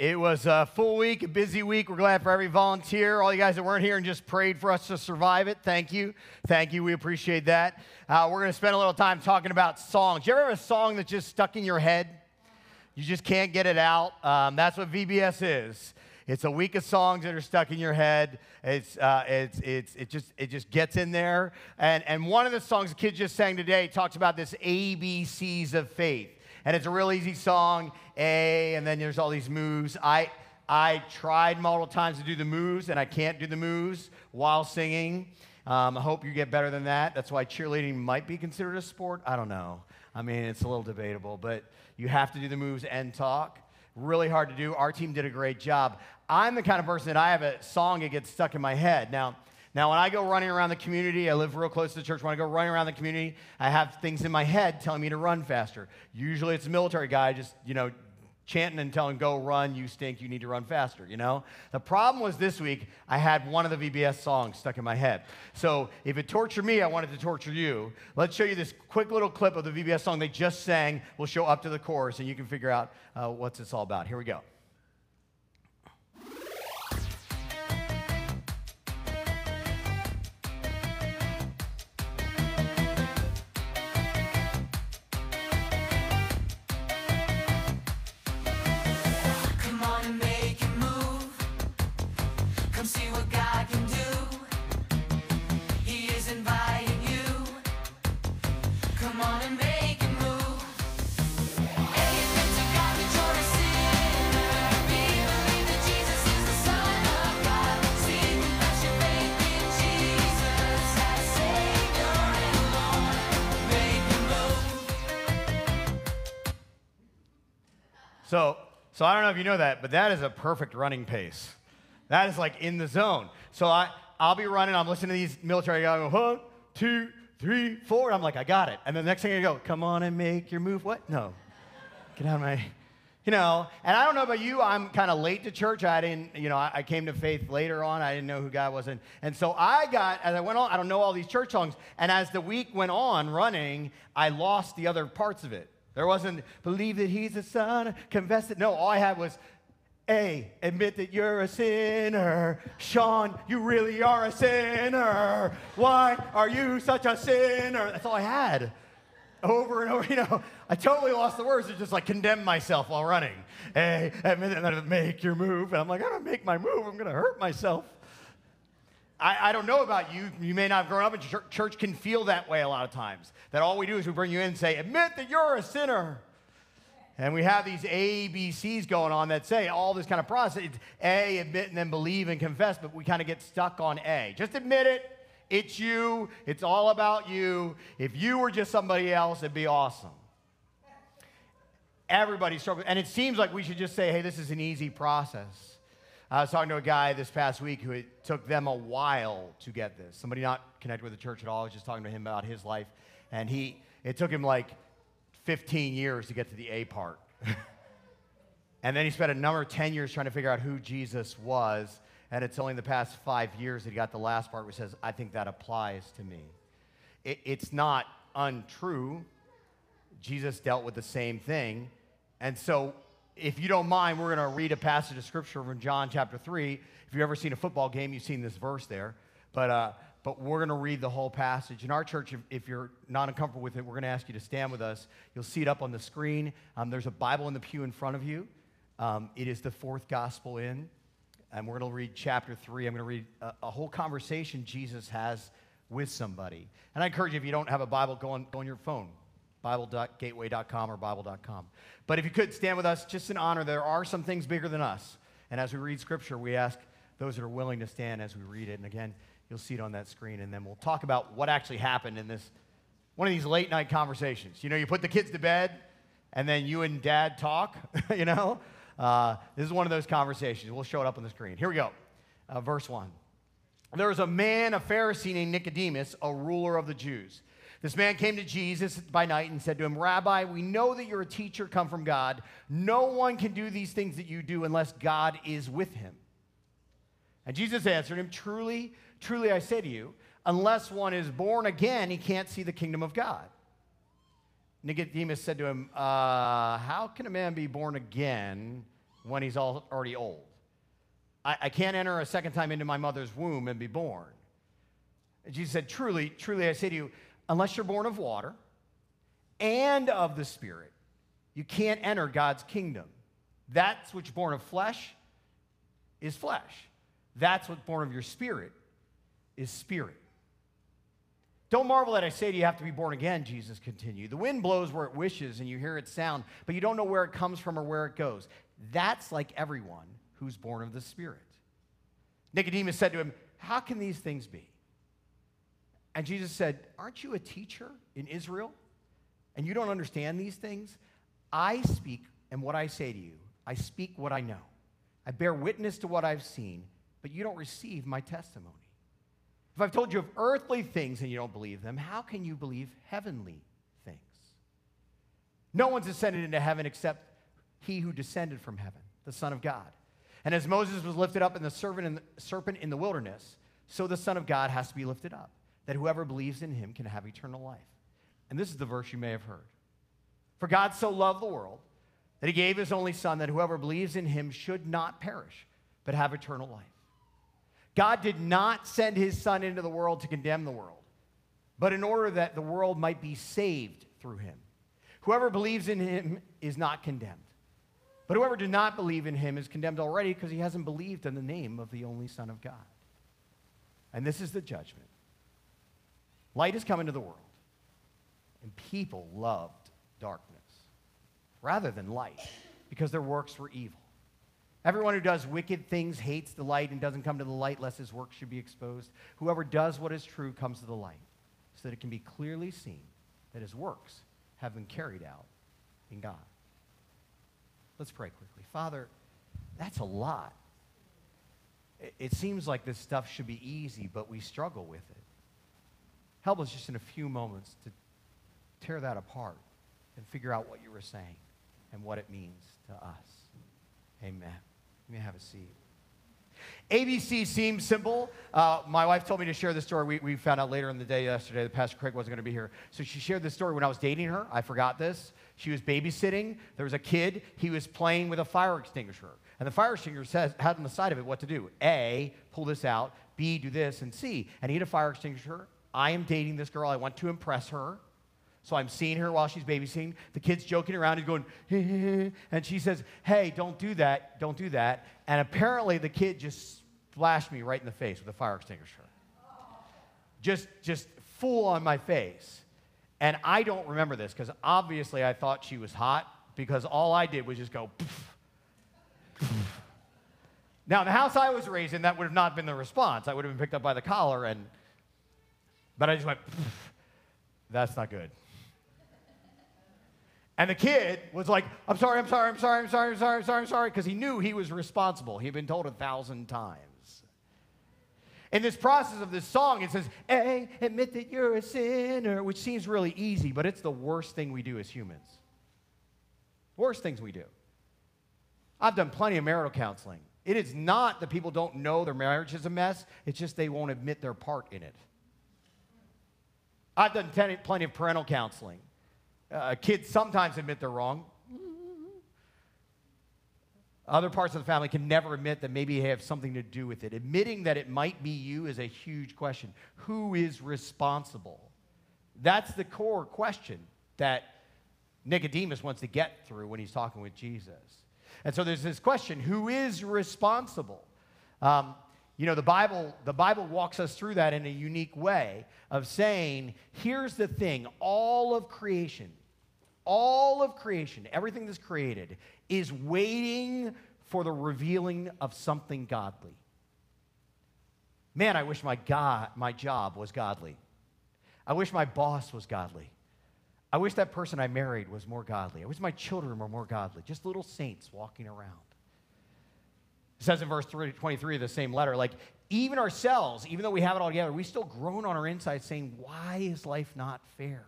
It was a full week, a busy week. We're glad for every volunteer, all you guys that weren't here and just prayed for us to survive it. Thank you. Thank you. We appreciate that. Uh, we're going to spend a little time talking about songs. You ever have a song that's just stuck in your head? You just can't get it out. Um, that's what VBS is. It's a week of songs that are stuck in your head. It's, uh, it's, it's, it, just, it just gets in there. And, and one of the songs the kids just sang today talks about this ABCs of faith and it's a real easy song, A, and then there's all these moves. I, I tried multiple times to do the moves, and I can't do the moves while singing. Um, I hope you get better than that. That's why cheerleading might be considered a sport. I don't know. I mean, it's a little debatable, but you have to do the moves and talk. Really hard to do. Our team did a great job. I'm the kind of person that I have a song that gets stuck in my head. Now, now, when I go running around the community, I live real close to the church. When I go running around the community, I have things in my head telling me to run faster. Usually it's a military guy just, you know, chanting and telling, go run, you stink, you need to run faster, you know? The problem was this week, I had one of the VBS songs stuck in my head. So if it tortured me, I wanted to torture you. Let's show you this quick little clip of the VBS song they just sang. We'll show up to the chorus and you can figure out uh, what's this all about. Here we go. So, I don't know if you know that, but that is a perfect running pace. That is like in the zone. So I, I'll be running, I'm listening to these military guys go, one, two, three, four. I'm like, I got it. And the next thing I go, come on and make your move. What? No. Get out of my, you know. And I don't know about you, I'm kind of late to church. I didn't, you know, I, I, came to faith later on. I didn't know who God was. And, and so I got, as I went on, I don't know all these church songs. And as the week went on running, I lost the other parts of it. There wasn't believe that he's a son, confess it. No, all I had was A, admit that you're a sinner. Sean, you really are a sinner. Why are you such a sinner? That's all I had. Over and over, you know, I totally lost the words. It just like condemn myself while running. A, admit that make your move. And I'm like, I don't make my move. I'm to hurt myself. I, I, don't know about you. You may not have grown up in church. Church can feel that way a lot of times. That all we do is we bring you in and say, admit that you're a sinner. And we have these ABCs going on that say all this kind of process. It's A, admit and then believe and confess, but we kind of get stuck on A. Just admit it. It's you. It's all about you. If you were just somebody else, it'd be awesome. Everybody struggles. And it seems like we should just say, hey, this is an easy process. I was talking to a guy this past week who it took them a while to get this. Somebody not connected with the church at all. I was just talking to him about his life. And he, it took him like 15 years to get to the A part. and then he spent another 10 years trying to figure out who Jesus was. And it's only the past five years that he got the last part, which says, I think that applies to me. It, it's not untrue. Jesus dealt with the same thing. And so if you don't mind, we're going to read a passage of scripture from John chapter 3. If you've ever seen a football game, you've seen this verse there. But, uh, but we're going to read the whole passage. In our church, if, if you're not uncomfortable with it, we're going to ask you to stand with us. You'll see it up on the screen. Um, there's a Bible in the pew in front of you. Um, it is the fourth gospel in. And we're going to read chapter 3. I'm going to read a, a whole conversation Jesus has with somebody. And I encourage you, if you don't have a Bible, go on, go on your phone biblegateway.com or bible.com. But if you could stand with us, just in honor, there are some things bigger than us. And as we read scripture, we ask those that are willing to stand as we read it. And again, you'll see it on that screen. And then we'll talk about what actually happened in this one of these late night conversations. You know, you put the kids to bed, and then you and dad talk, you know? Uh, this is one of those conversations. We'll show it up on the screen. Here we go. Uh, verse 1. There was a man, a Pharisee named Nicodemus, a ruler of the Jews. This man came to Jesus by night and said to him, Rabbi, we know that you're a teacher come from God. No one can do these things that you do unless God is with him. And Jesus answered him, Truly, truly I say to you, unless one is born again, he can't see the kingdom of God. Nicodemus said to him, uh, How can a man be born again when he's already old. I, I can't enter a second time into my mother's womb and be born. And Jesus said, Truly, truly, I say to you, unless you're born of water and of the Spirit, you can't enter God's kingdom. That's what's born of flesh is flesh. That's what's born of your spirit is spirit. Don't marvel that I say to you, you have to be born again, Jesus continued. The wind blows where it wishes and you hear its sound, but you don't know where it comes from or where it goes. That's like everyone who's born of the Spirit. Nicodemus said to him, How can these things be? And Jesus said, Aren't you a teacher in Israel? And you don't understand these things? I speak, and what I say to you, I speak what I know. I bear witness to what I've seen, but you don't receive my testimony. If I've told you of earthly things and you don't believe them, how can you believe heavenly things? No one's ascended into heaven except he who descended from heaven, the Son of God. And as Moses was lifted up in the serpent in the, wilderness, so the Son of God has to be lifted up, that whoever believes in him can have eternal life. And this is the verse you may have heard. For God so loved the world that he gave his only Son, that whoever believes in him should not perish, but have eternal life. God did not send his Son into the world to condemn the world, but in order that the world might be saved through him. Whoever believes in him is not condemned. But whoever did not believe in him is condemned already because he hasn't believed in the name of the only Son of God. And this is the judgment. Light has come into the world, and people loved darkness rather than light because their works were evil. Everyone who does wicked things hates the light and doesn't come to the light lest his work should be exposed. Whoever does what is true comes to the light so that it can be clearly seen that his works have been carried out in God. Let's pray quickly. Father, that's a lot. It seems like this stuff should be easy, but we struggle with it. Help us just in a few moments to tear that apart and figure out what you were saying and what it means to us. Amen. You may have a seat. ABC seems simple. Uh, my wife told me to share this story. We, we found out later in the day yesterday that Pastor Craig wasn't going to be here. So she shared this story when I was dating her. I forgot this. She was babysitting. There was a kid. He was playing with a fire extinguisher. And the fire extinguisher says, had on the side of it what to do A, pull this out. B, do this. And C, and he had a fire extinguisher. I am dating this girl. I want to impress her. So I'm seeing her while she's babysitting. The kid's joking around. He's going, and she says, Hey, don't do that. Don't do that. And apparently the kid just splashed me right in the face with a fire extinguisher. Just, just full on my face. And I don't remember this because obviously I thought she was hot because all I did was just go, Now, in the house I was raised in, that would have not been the response. I would have been picked up by the collar and, but I just went, that's not good. And the kid was like, I'm sorry, I'm sorry, I'm sorry, I'm sorry, I'm sorry, I'm sorry, I'm sorry, because he knew he was responsible. He had been told a thousand times. In this process of this song, it says, A, admit that you're a sinner, which seems really easy, but it's the worst thing we do as humans. Worst things we do. I've done plenty of marital counseling. It is not that people don't know their marriage is a mess, it's just they won't admit their part in it. I've done plenty of parental counseling. Uh, kids sometimes admit they're wrong. Other parts of the family can never admit that maybe they have something to do with it. Admitting that it might be you is a huge question. Who is responsible? That's the core question that Nicodemus wants to get through when he's talking with Jesus. And so there's this question who is responsible? Um, you know, the Bible, the Bible walks us through that in a unique way of saying, here's the thing all of creation, all of creation, everything that's created, is waiting for the revealing of something godly. Man, I wish my, God, my job was godly. I wish my boss was godly. I wish that person I married was more godly. I wish my children were more godly. Just little saints walking around. It says in verse 23 of the same letter, like, even ourselves, even though we have it all together, we still groan on our inside saying, why is life not fair?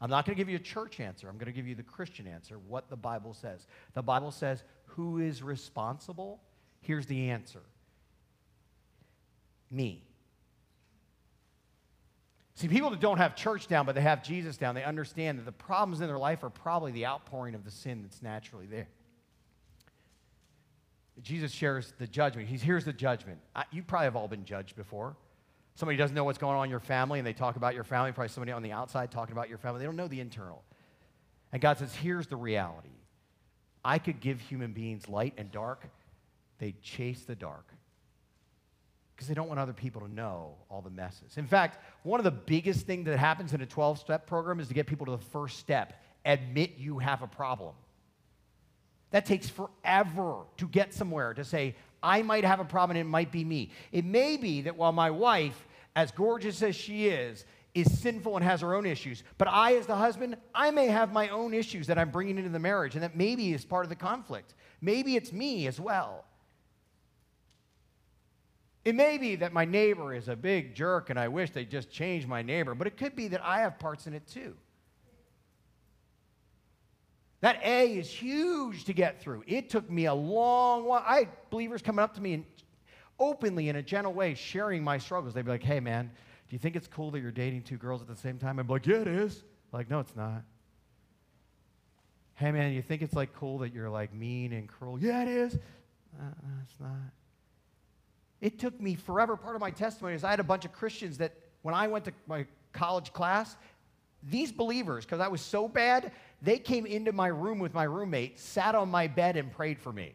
I'm not going to give you a church answer. I'm going to give you the Christian answer, what the Bible says. The Bible says, who is responsible? Here's the answer me. See, people that don't have church down, but they have Jesus down, they understand that the problems in their life are probably the outpouring of the sin that's naturally there. Jesus shares the judgment. He's, here's the judgment. I, you probably have all been judged before. Somebody doesn't know what's going on in your family and they talk about your family, probably somebody on the outside talking about your family. They don't know the internal. And God says, here's the reality I could give human beings light and dark, they chase the dark because they don't want other people to know all the messes. In fact, one of the biggest things that happens in a 12 step program is to get people to the first step admit you have a problem. That takes forever to get somewhere to say, I might have a problem and it might be me. It may be that while my wife, as gorgeous as she is, is sinful and has her own issues, but I, as the husband, I may have my own issues that I'm bringing into the marriage, and that maybe is part of the conflict. Maybe it's me as well. It may be that my neighbor is a big jerk and I wish they just changed my neighbor, but it could be that I have parts in it too. That A is huge to get through. It took me a long while. I had believers coming up to me and openly, in a gentle way, sharing my struggles. They'd be like, hey, man, do you think it's cool that you're dating two girls at the same time? I'd be like, yeah, it is. Like, no, it's not. Hey, man, you think it's like cool that you're like mean and cruel? Yeah, it is. Uh, it's not. It took me forever. Part of my testimony is I had a bunch of Christians that when I went to my college class, these believers, because I was so bad, they came into my room with my roommate, sat on my bed, and prayed for me.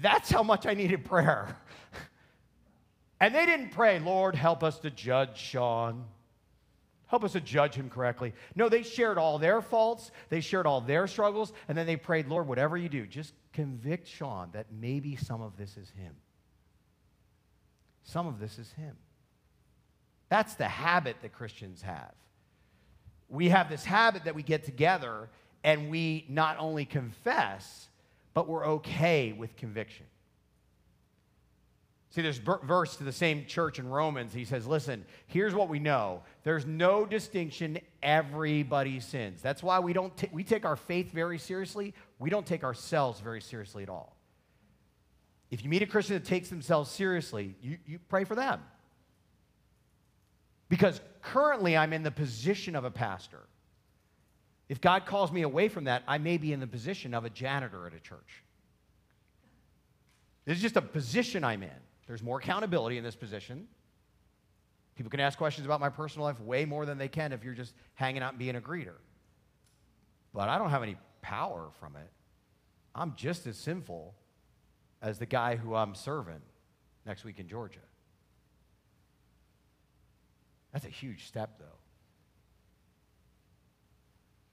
That's how much I needed prayer. and they didn't pray, Lord, help us to judge Sean. Help us to judge him correctly. No, they shared all their faults, they shared all their struggles, and then they prayed, Lord, whatever you do, just convict Sean that maybe some of this is him. Some of this is Him. That's the habit that Christians have. We have this habit that we get together and we not only confess, but we're okay with conviction. See, there's verse to the same church in Romans. He says, Listen, here's what we know there's no distinction. Everybody sins. That's why we, don't t- we take our faith very seriously. We don't take ourselves very seriously at all. If you meet a Christian that takes themselves seriously, you, you pray for them. Because currently I'm in the position of a pastor. If God calls me away from that, I may be in the position of a janitor at a church. This is just a position I'm in. There's more accountability in this position. People can ask questions about my personal life way more than they can if you're just hanging out and being a greeter. But I don't have any power from it. I'm just as sinful as the guy who I'm serving next week in Georgia. That's a huge step, though.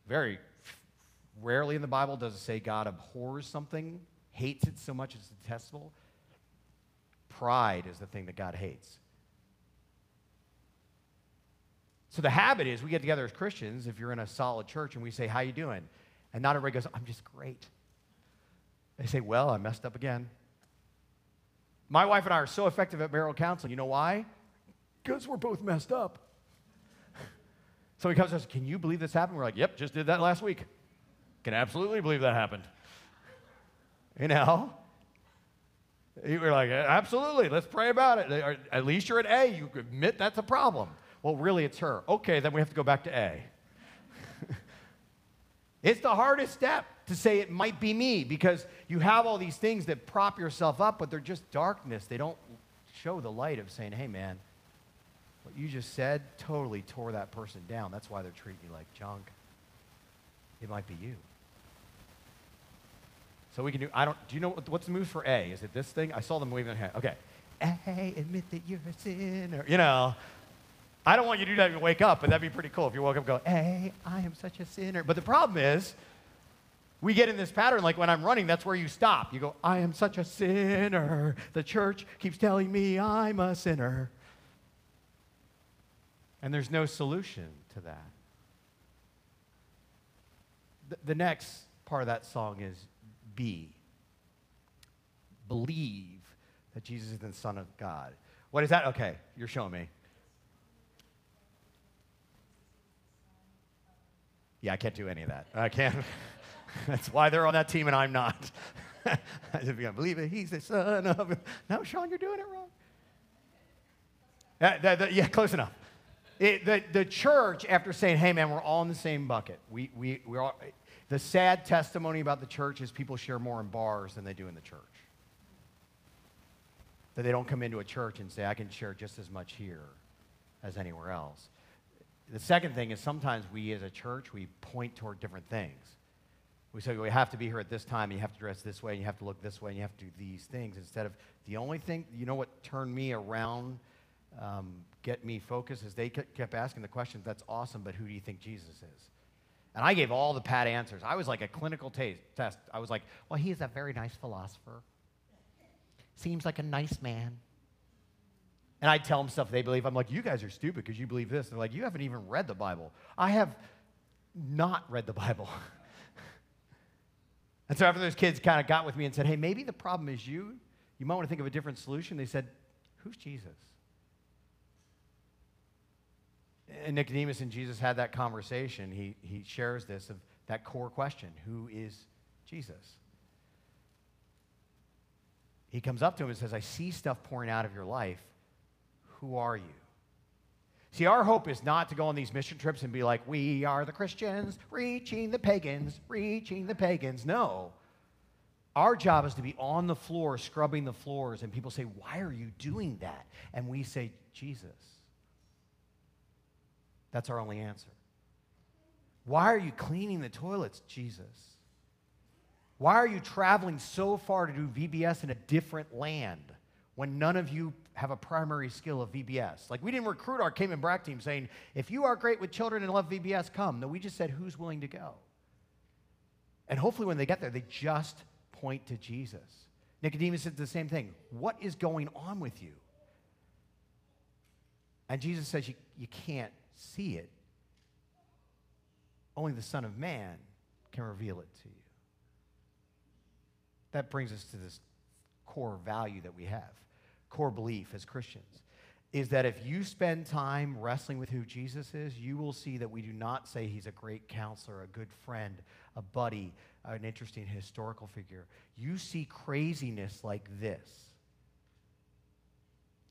Very rarely in the Bible does it say God abhors something, hates it so much it's detestable. Pride is the thing that God hates. So the habit is we get together as Christians, if you're in a solid church, and we say, How you doing? And not everybody goes, I'm just great. They say, Well, I messed up again. My wife and I are so effective at marital counseling. You know why? Because we're both messed up. so he comes and says, Can you believe this happened? We're like, Yep, just did that last week. Can absolutely believe that happened. You know? We're like, Absolutely, let's pray about it. At least you're at A. You admit that's a problem. Well, really, it's her. Okay, then we have to go back to A. it's the hardest step to say it might be me because you have all these things that prop yourself up, but they're just darkness. They don't show the light of saying, hey, man, what you just said totally tore that person down. That's why they're treating you like junk. It might be you. So we can do, I don't, do you know what's the move for A? Is it this thing? I saw them waving their hand. Okay. A, admit that you're a sinner. You know, I don't want you to do that when you wake up, but that'd be pretty cool if you woke up and go, A, I am such a sinner. But the problem is, we get in this pattern like when I'm running, that's where you stop. You go, I am such a sinner. The church keeps telling me I'm a sinner. And there's no solution to that. The, the next part of that song is be. Believe that Jesus is the Son of God. What is that? Okay, you're showing me. Yeah, I can't do any of that. I can't. That's why they're on that team and I'm not. I if you believe it, he's the son of. No, Sean, you're doing it wrong. Yeah, close enough. It, the, the church, after saying, hey, man, we're all in the same bucket, we, we, we're all, The sad testimony about the church is people share more in bars than they do in the church. That they don't come into a church and say, I can share just as much here as anywhere else. The second thing is sometimes we as a church, we point toward different things. We say, we have to be here at this time, and you have to dress this way, and you have to look this way, and you have to do these things instead of the only thing, you know what turned me around, um, get me focused, is they kept asking the questions, that's awesome, but who do you think Jesus is? And I gave all the pat answers. I was like a clinical taste, test. I was like, well, he is a very nice philosopher. Seems like a nice man. And I tell them stuff they believe. I'm like, you guys are stupid because you believe this. They're like, you haven't even read the Bible. I have not read the Bible. and so after those kids kind of got with me and said, hey, maybe the problem is you, you might want to think of a different solution. They said, who's Jesus? And Nicodemus and Jesus had that conversation. He, he shares this of that core question who is Jesus? He comes up to him and says, I see stuff pouring out of your life who are you? See, our hope is not to go on these mission trips and be like, we are the Christians reaching the pagans, reaching the pagans. No. Our job is to be on the floor, scrubbing the floors, and people say, Why are you doing that? And we say, Jesus. That's our only answer. Why are you cleaning the toilets, Jesus? Why are you traveling so far to do VBS in a different land when none of you have a primary skill of VBS. Like we didn't recruit our Cayman Brac team saying, if you are great with children and love VBS, come. No, we just said, who's willing to go? And hopefully when they get there, they just point to Jesus. Nicodemus said the same thing. What is going on with you? And Jesus says, you, you can't see it. Only the Son of Man can reveal it to you. That brings us to this core value that we have core belief as Christians is that if you spend time wrestling with who Jesus is, you will see that we do not say he's a great counselor, a good friend, a buddy, an interesting historical figure. You see craziness like this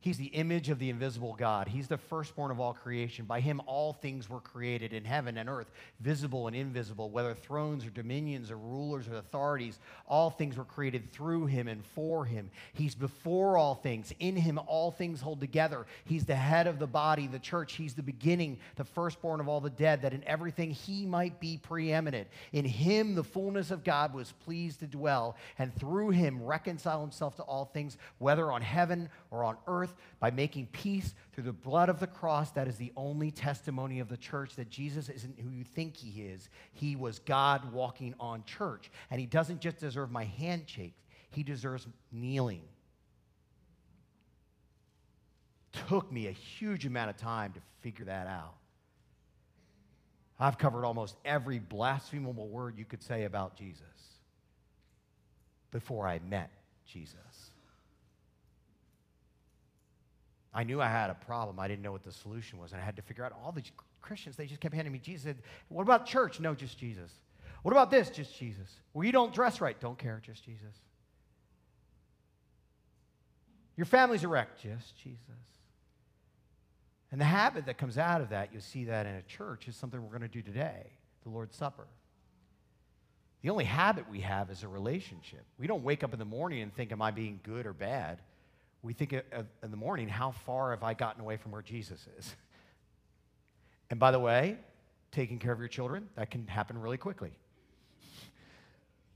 He's the image of the invisible God. He's the firstborn of all creation. By him, all things were created in heaven and earth, visible and invisible, whether thrones or dominions or rulers or authorities. All things were created through him and for him. He's before all things. In him, all things hold together. He's the head of the body, the church. He's the beginning, the firstborn of all the dead, that in everything he might be preeminent. In him, the fullness of God was pleased to dwell, and through him, reconcile himself to all things, whether on heaven or on earth by making peace through the blood of the cross. That is the only testimony of the church that Jesus isn't who you think he is. He was God walking on church. And he doesn't just deserve my handshake, he deserves kneeling. Took me a huge amount of time to figure that out. I've covered almost every blasphemable word you could say about Jesus before I met Jesus. I knew I had a problem. I didn't know what the solution was. And I had to figure out all these Christians, they just kept handing me Jesus. What about church? No, just Jesus. What about this? Just Jesus. Well, you don't dress right. Don't care. Just Jesus. Your family's a wreck. Just Jesus. And the habit that comes out of that, you'll see that in a church, is something we're going to do today the Lord's Supper. The only habit we have is a relationship. We don't wake up in the morning and think, Am I being good or bad? We think in the morning, how far have I gotten away from where Jesus is? And by the way, taking care of your children, that can happen really quickly.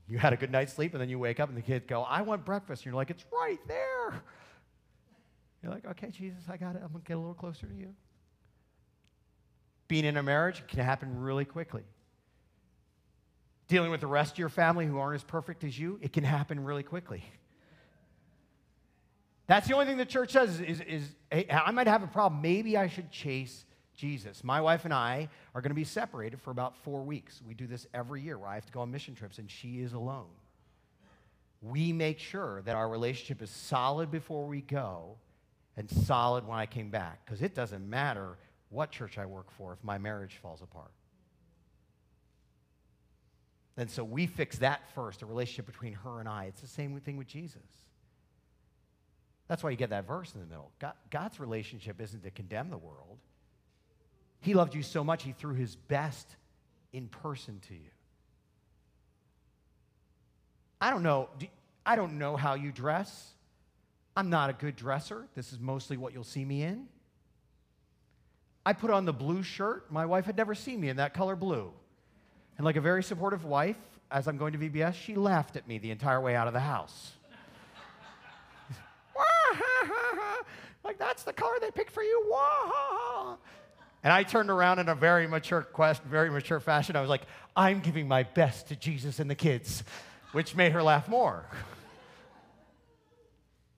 You had a good night's sleep, and then you wake up, and the kids go, I want breakfast. And you're like, it's right there. You're like, okay, Jesus, I got it. I'm going to get a little closer to you. Being in a marriage can happen really quickly. Dealing with the rest of your family who aren't as perfect as you, it can happen really quickly. That's the only thing the church says is, is, is hey, I might have a problem. Maybe I should chase Jesus. My wife and I are going to be separated for about four weeks. We do this every year where I have to go on mission trips and she is alone. We make sure that our relationship is solid before we go and solid when I came back because it doesn't matter what church I work for if my marriage falls apart. And so we fix that first, the relationship between her and I. It's the same thing with Jesus. That's why you get that verse in the middle. God, God's relationship isn't to condemn the world. He loved you so much, He threw His best in person to you. I don't know. I don't know how you dress. I'm not a good dresser. This is mostly what you'll see me in. I put on the blue shirt. My wife had never seen me in that color blue. And like a very supportive wife, as I'm going to VBS, she laughed at me the entire way out of the house. Like, that's the color they picked for you. wah! And I turned around in a very mature quest, very mature fashion. I was like, I'm giving my best to Jesus and the kids, which made her laugh more.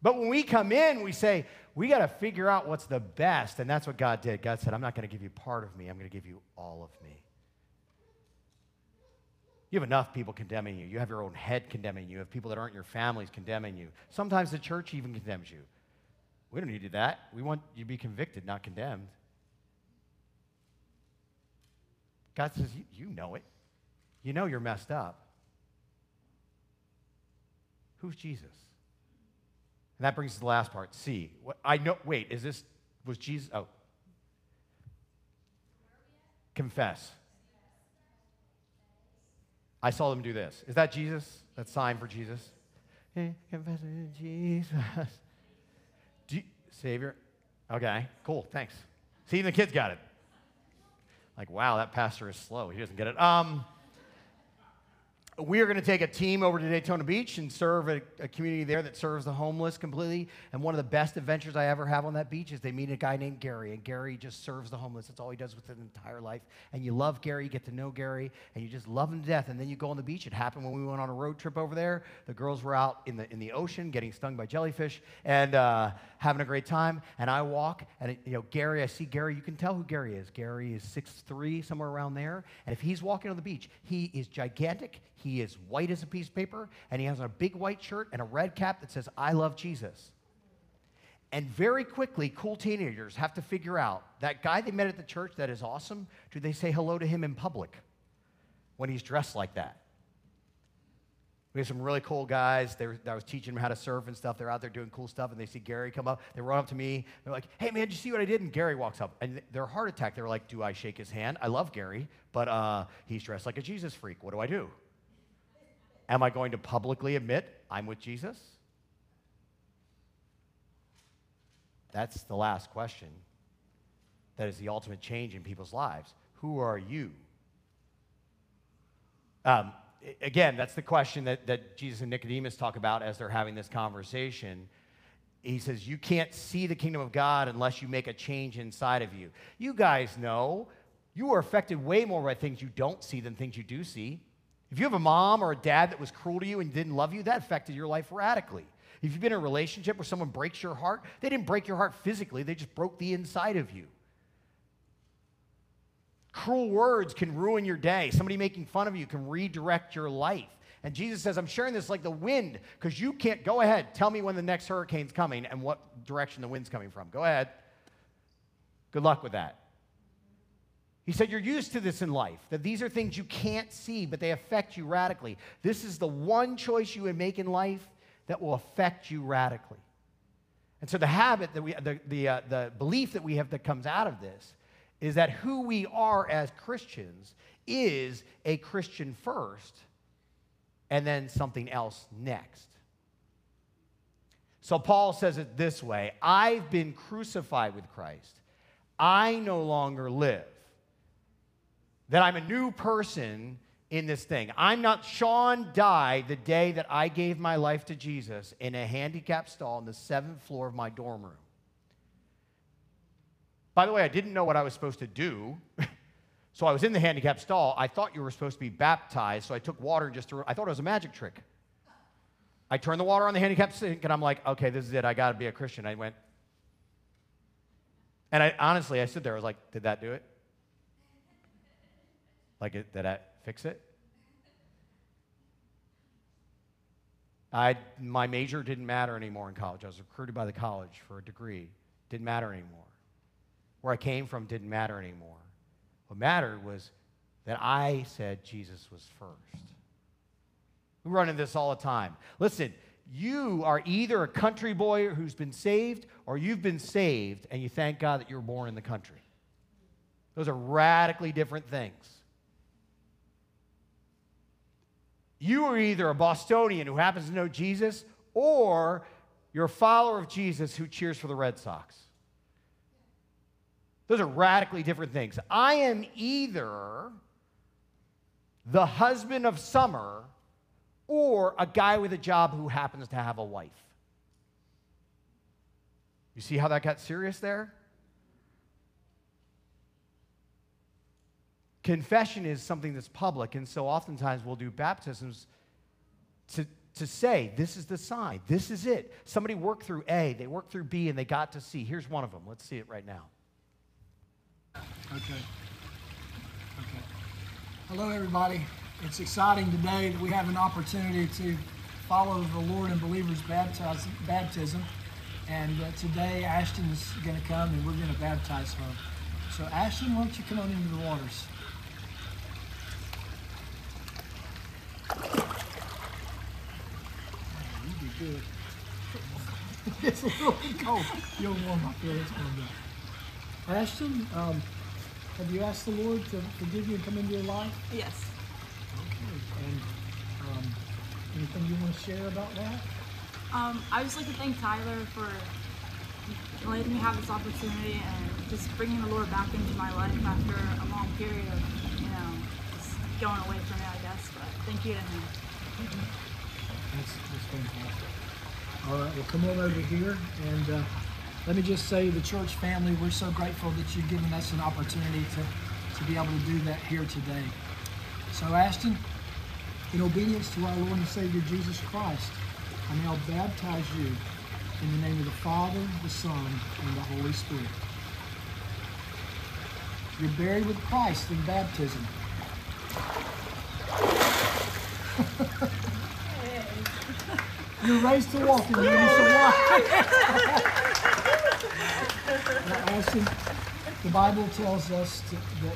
but when we come in, we say, we got to figure out what's the best. And that's what God did. God said, I'm not going to give you part of me, I'm going to give you all of me. You have enough people condemning you. You have your own head condemning you. You have people that aren't your families condemning you. Sometimes the church even condemns you. We don't need to do that. We want you to be convicted, not condemned. God says, you, know it. You know you're messed up. Who's Jesus? And that brings us to the last part. What, I know, wait, is this, was Jesus, oh. Confess. I saw them do this. Is that Jesus? That sign for Jesus? Confess Jesus. Savior? Okay, cool, thanks. See, even the kids got it. Like, wow, that pastor is slow. He doesn't get it. Um, we are going to take a team over to Daytona Beach and serve a, a, community there that serves the homeless completely. And one of the best adventures I ever have on that beach is they meet a guy named Gary, and Gary just serves the homeless. That's all he does with his entire life. And you love Gary, you get to know Gary, and you just love him to death. And then you go on the beach. It happened when we went on a road trip over there. The girls were out in the in the ocean getting stung by jellyfish and uh, having a great time. And I walk, and you know Gary, I see Gary. You can tell who Gary is. Gary is six three, somewhere around there. And if he's walking on the beach, he is gigantic. He is white as a piece of paper, and he has a big white shirt and a red cap that says, I love Jesus. And very quickly, cool teenagers have to figure out that guy they met at the church that is awesome, do they say hello to him in public when he's dressed like that? We have some really cool guys. Were, I was teaching them how to surf and stuff. They're out there doing cool stuff, and they see Gary come up. They run up to me. They're like, "Hey, man, did you see what I did?" And Gary walks up, and they're heart attack. They're like, "Do I shake his hand? I love Gary, but uh, he's dressed like a Jesus freak. What do I do?" Am I going to publicly admit I'm with Jesus? That's the last question. That is the ultimate change in people's lives. Who are you? Um, again, that's the question that, that Jesus and Nicodemus talk about as they're having this conversation. He says, You can't see the kingdom of God unless you make a change inside of you. You guys know you are affected way more by things you don't see than things you do see. If you have a mom or a dad that was cruel to you and didn't love you, that affected your life radically. If you've been in a relationship where someone breaks your heart, they didn't break your heart physically, they just broke the inside of you. Cruel words can ruin your day. Somebody making fun of you can redirect your life. And Jesus says, I'm sharing this like the wind because you can't go ahead. Tell me when the next hurricane's coming and what direction the wind's coming from. Go ahead. Good luck with that. He said, You're used to this in life, that these are things you can't see, but they affect you radically. This is the one choice you would make in life that will affect you radically. And so, the habit that we, the, the, uh, the belief that we have that comes out of this is that who we are as Christians is a Christian first and then something else next. So, Paul says it this way I've been crucified with Christ. I no longer live that I'm a new person in this thing. I'm not, Sean died the day that I gave my life to Jesus in a handicapped stall on the seventh floor of my dorm room. By the way, I didn't know what I was supposed to do. so I was in the handicapped stall. I thought you were supposed to be baptized, so I took water and just, threw I thought it was a magic trick. I turned the water on the handicapped sink and I'm like, okay, this is it. I got to be a Christian. I went, and I honestly, I stood there. I was like, did that do it? Like, it, did I fix it? I, my major didn't matter anymore in college. I was recruited by the college for a degree. Didn't matter anymore. Where I came from didn't matter anymore. What mattered was that I said Jesus was first. We run into this all the time. Listen, you are either a country boy who's been saved or you've been saved and you thank God that you were born in the country. Those are radically different things. You are either a Bostonian who happens to know Jesus or you're a follower of Jesus who cheers for the Red Sox. Those are radically different things. I am either the husband of Summer or a guy with a job who happens to have a wife. You see how that got serious there? Confession is something that's public, and so oftentimes we'll do baptisms to, to say, this is the sign, this is it. Somebody worked through A, they worked through B, and they got to C. Here's one of them. Let's see it right now. Okay. Okay. Hello, everybody. It's exciting today that we have an opportunity to follow the Lord in believers' baptism. And uh, today, Ashton is going to come and we're going to baptize her. So, Ashton, why don't you come on into the waters? Good. it's a little bit cold. You'll warm up here. It's warmed up. Ashton, um, have you asked the Lord to forgive you and come into your life? Yes. Okay. And um, anything you want to share about that? Um, I just like to thank Tyler for letting me have this opportunity and just bringing the Lord back into my life after a long period of, you know, just going away from it, I guess. But thank you to him. That's, that's fantastic. All right, well, come on over here. And uh, let me just say, the church family, we're so grateful that you've given us an opportunity to, to be able to do that here today. So, Ashton, in obedience to our Lord and Savior Jesus Christ, I now baptize you in the name of the Father, the Son, and the Holy Spirit. You're buried with Christ in baptism. You're raised to walk in the newness of life. Ashton, the Bible tells us to, that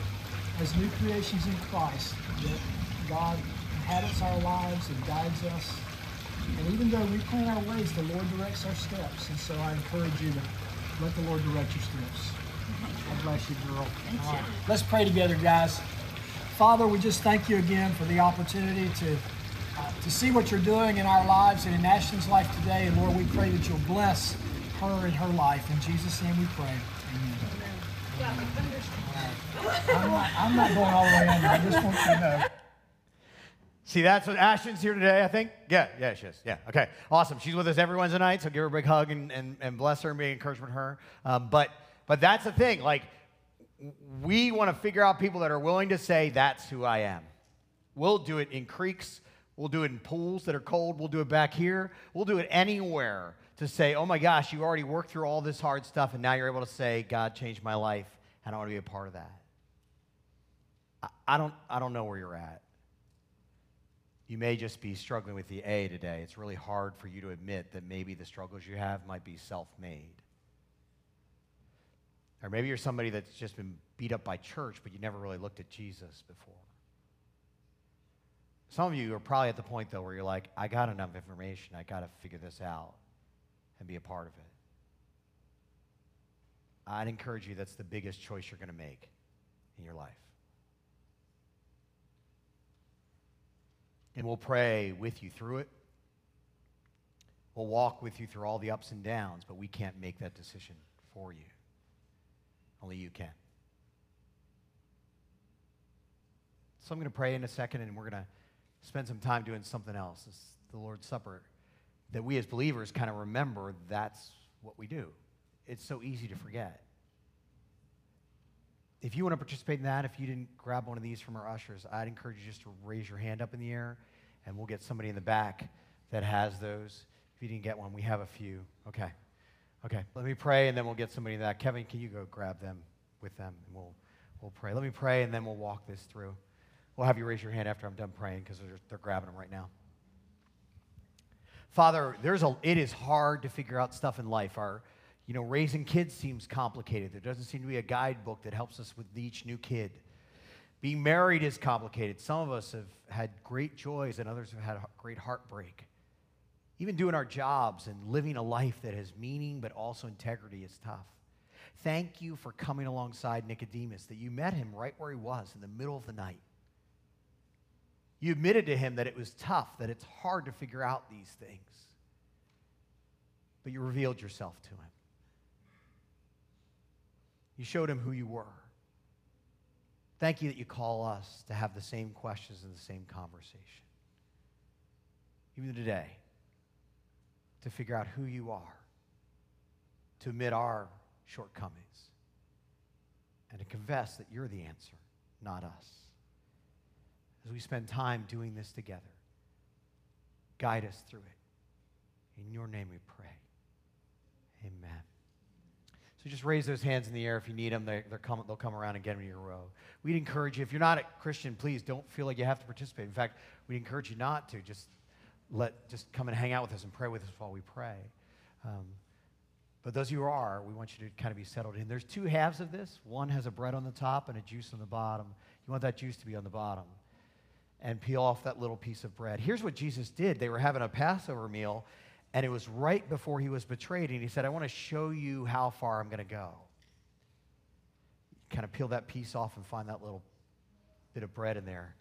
as new creations in Christ, that God inhabits our lives and guides us. And even though we plan our ways, the Lord directs our steps. And so I encourage you to let the Lord direct your steps. God bless you, girl. Thank you. Let's pray together, guys. Father, we just thank you again for the opportunity to to see what you're doing in our lives and in Ashton's life today. And Lord, we pray that you'll bless her and her life. In Jesus' name we pray. Amen. I'm not, I'm not going all the way under. I just want you to know. See, that's what Ashton's here today, I think. Yeah, yeah, she is. Yeah, okay. Awesome. She's with us every Wednesday night, so give her a big hug and, and, and bless her and be encouragement her. Um, but, but that's the thing. Like, we want to figure out people that are willing to say, that's who I am. We'll do it in creeks We'll do it in pools that are cold. We'll do it back here. We'll do it anywhere to say, oh my gosh, you already worked through all this hard stuff, and now you're able to say, God changed my life, and I want to be a part of that. I, I don't, I don't know where you're at. You may just be struggling with the A today. It's really hard for you to admit that maybe the struggles you have might be self made. Or maybe you're somebody that's just been beat up by church, but you never really looked at Jesus before. Some of you are probably at the point, though, where you're like, I got enough information. I got to figure this out and be a part of it. I'd encourage you that's the biggest choice you're going to make in your life. And we'll pray with you through it. We'll walk with you through all the ups and downs, but we can't make that decision for you. Only you can. So I'm going to pray in a second, and we're going to spend some time doing something else. It's the Lord's Supper. That we as believers kind of remember that's what we do. It's so easy to forget. If you want to participate in that, if you didn't grab one of these from our ushers, I'd encourage you just to raise your hand up in the air and we'll get somebody in the back that has those. If you didn't get one, we have a few. Okay. Okay. Let me pray and then we'll get somebody in that. Kevin, can you go grab them with them and we'll, we'll pray. Let me pray and then we'll walk this through. We'll have you raise your hand after I'm done praying because they're, they're grabbing them right now. Father, there's a, it is hard to figure out stuff in life. Our, you know, raising kids seems complicated. There doesn't seem to be a guidebook that helps us with each new kid. Being married is complicated. Some of us have had great joys, and others have had great heartbreak. Even doing our jobs and living a life that has meaning but also integrity is tough. Thank you for coming alongside Nicodemus, that you met him right where he was in the middle of the night You admitted to him that it was tough, that it's hard to figure out these things. But you revealed yourself to him. You showed him who you were. Thank you that you call us to have the same questions and the same conversation. Even today, to figure out who you are, to admit our shortcomings, and to confess that you're the answer, not us. As we spend time doing this together, guide us through it. In your name we pray. Amen. So just raise those hands in the air if you need them. They, are come, they'll come around and get in your row. We'd encourage you, if you're not a Christian, please don't feel like you have to participate. In fact, we'd encourage you not to. Just let just come and hang out with us and pray with us while we pray. Um, but those of you who are, we want you to kind of be settled in. There's two halves of this. One has a bread on the top and a juice on the bottom. You want that juice to be on the bottom. And peel off that little piece of bread. Here's what Jesus did. They were having a Passover meal, and it was right before he was betrayed. And he said, I want to show you how far I'm going to go. Kind of peel that piece off and find that little bit of bread in there.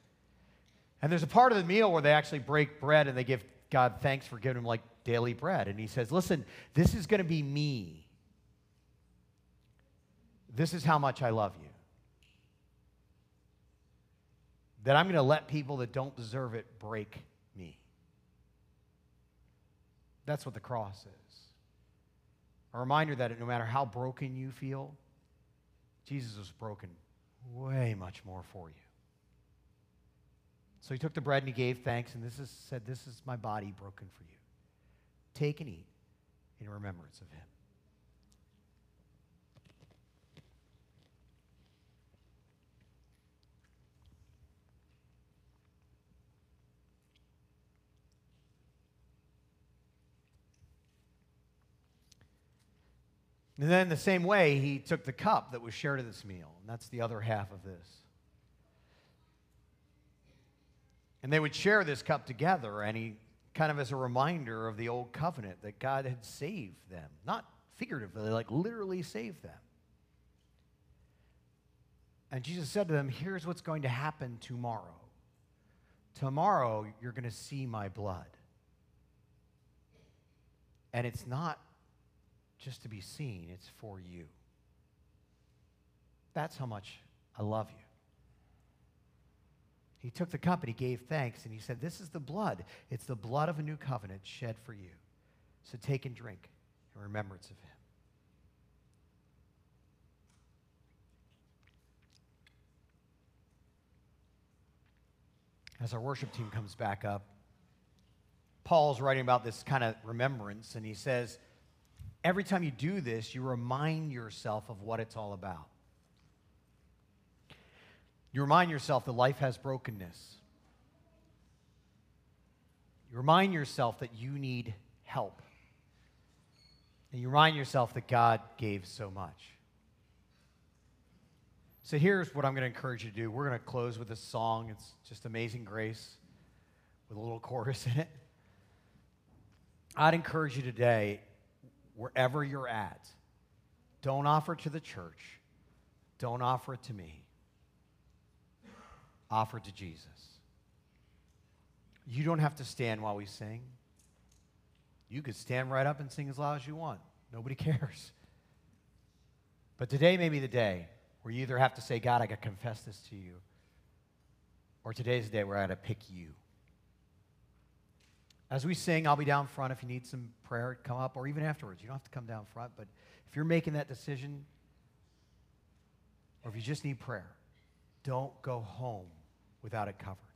And there's a part of the meal where they actually break bread and they give God thanks for giving him like daily bread. And he says, Listen, this is going to be me. This is how much I love you. That I'm going to let people that don't deserve it break me. That's what the cross is. A reminder that no matter how broken you feel, Jesus was broken way much more for you. So he took the bread and he gave thanks, and this is said, This is my body broken for you. Take and eat in remembrance of him. And then, the same way, he took the cup that was shared at this meal, and that's the other half of this. And they would share this cup together, and he kind of as a reminder of the old covenant that God had saved them. Not figuratively, like literally saved them. And Jesus said to them, Here's what's going to happen tomorrow. Tomorrow, you're going to see my blood. And it's not just to be seen, it's for you. That's how much I love you. He took the cup and he gave thanks and he said, This is the blood. It's the blood of a new covenant shed for you. So take and drink in remembrance of him. As our worship team comes back up, Paul's writing about this kind of remembrance, and he says, Every time you do this, you remind yourself of what it's all about. You remind yourself that life has brokenness. You remind yourself that you need help. And you remind yourself that God gave so much. So here's what I'm going to encourage you to do. We're going to close with a song. It's just Amazing Grace with a little chorus in it. I'd encourage you today, wherever you're at, don't offer it to the church, don't offer it to me Offer it to Jesus. You don't have to stand while we sing. You could stand right up and sing as loud as you want. Nobody cares. But today may be the day where you either have to say, God, I got to confess this to you, or today's the day where I got to pick you. As we sing, I'll be down front if you need some prayer, come up, or even afterwards. You don't have to come down front, but if you're making that decision, or if you just need prayer, don't go home without it covered.